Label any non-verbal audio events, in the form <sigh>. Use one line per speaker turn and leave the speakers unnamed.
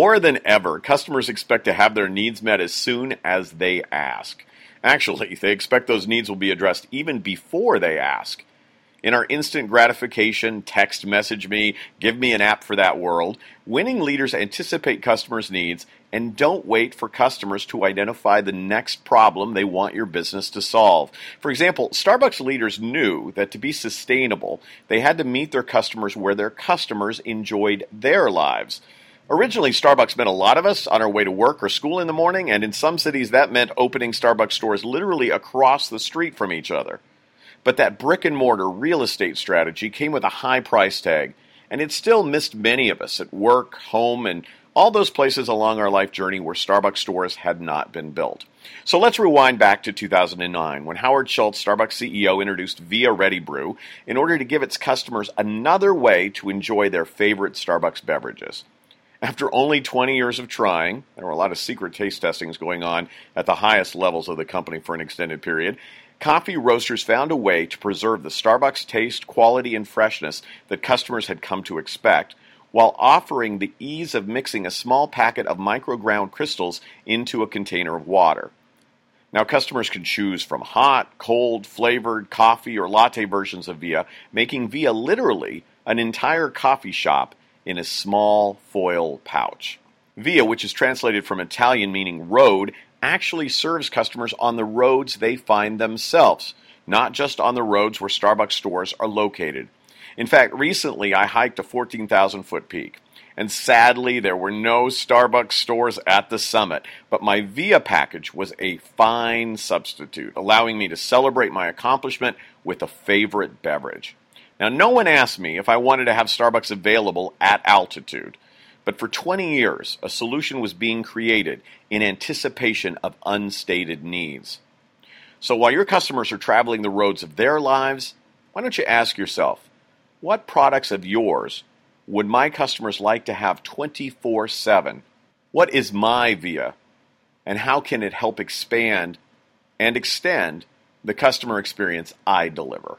More than ever, customers expect to have their needs met as soon as they ask. Actually, <laughs> they expect those needs will be addressed even before they ask. In our instant gratification, text message me, give me an app for that world, winning leaders anticipate customers' needs and don't wait for customers to identify the next problem they want your business to solve. For example, Starbucks leaders knew that to be sustainable, they had to meet their customers where their customers enjoyed their lives. Originally, Starbucks met a lot of us on our way to work or school in the morning, and in some cities that meant opening Starbucks stores literally across the street from each other. But that brick and mortar real estate strategy came with a high price tag, and it still missed many of us at work, home, and all those places along our life journey where Starbucks stores had not been built. So let's rewind back to 2009 when Howard Schultz, Starbucks CEO, introduced Via Ready Brew in order to give its customers another way to enjoy their favorite Starbucks beverages. After only 20 years of trying, there were a lot of secret taste testings going on at the highest levels of the company for an extended period. Coffee roasters found a way to preserve the Starbucks taste, quality, and freshness that customers had come to expect, while offering the ease of mixing a small packet of microground crystals into a container of water. Now, customers can choose from hot, cold, flavored, coffee, or latte versions of Via, making Via literally an entire coffee shop in a small foil pouch. Via, which is translated from Italian meaning road, actually serves customers on the roads they find themselves, not just on the roads where Starbucks stores are located. In fact, recently I hiked a 14,000 foot peak, and sadly there were no Starbucks stores at the summit, but my Via package was a fine substitute, allowing me to celebrate my accomplishment with a favorite beverage. Now, no one asked me if I wanted to have Starbucks available at altitude, but for 20 years, a solution was being created in anticipation of unstated needs. So while your customers are traveling the roads of their lives, why don't you ask yourself, what products of yours would my customers like to have 24 7? What is my VIA? And how can it help expand and extend the customer experience I deliver?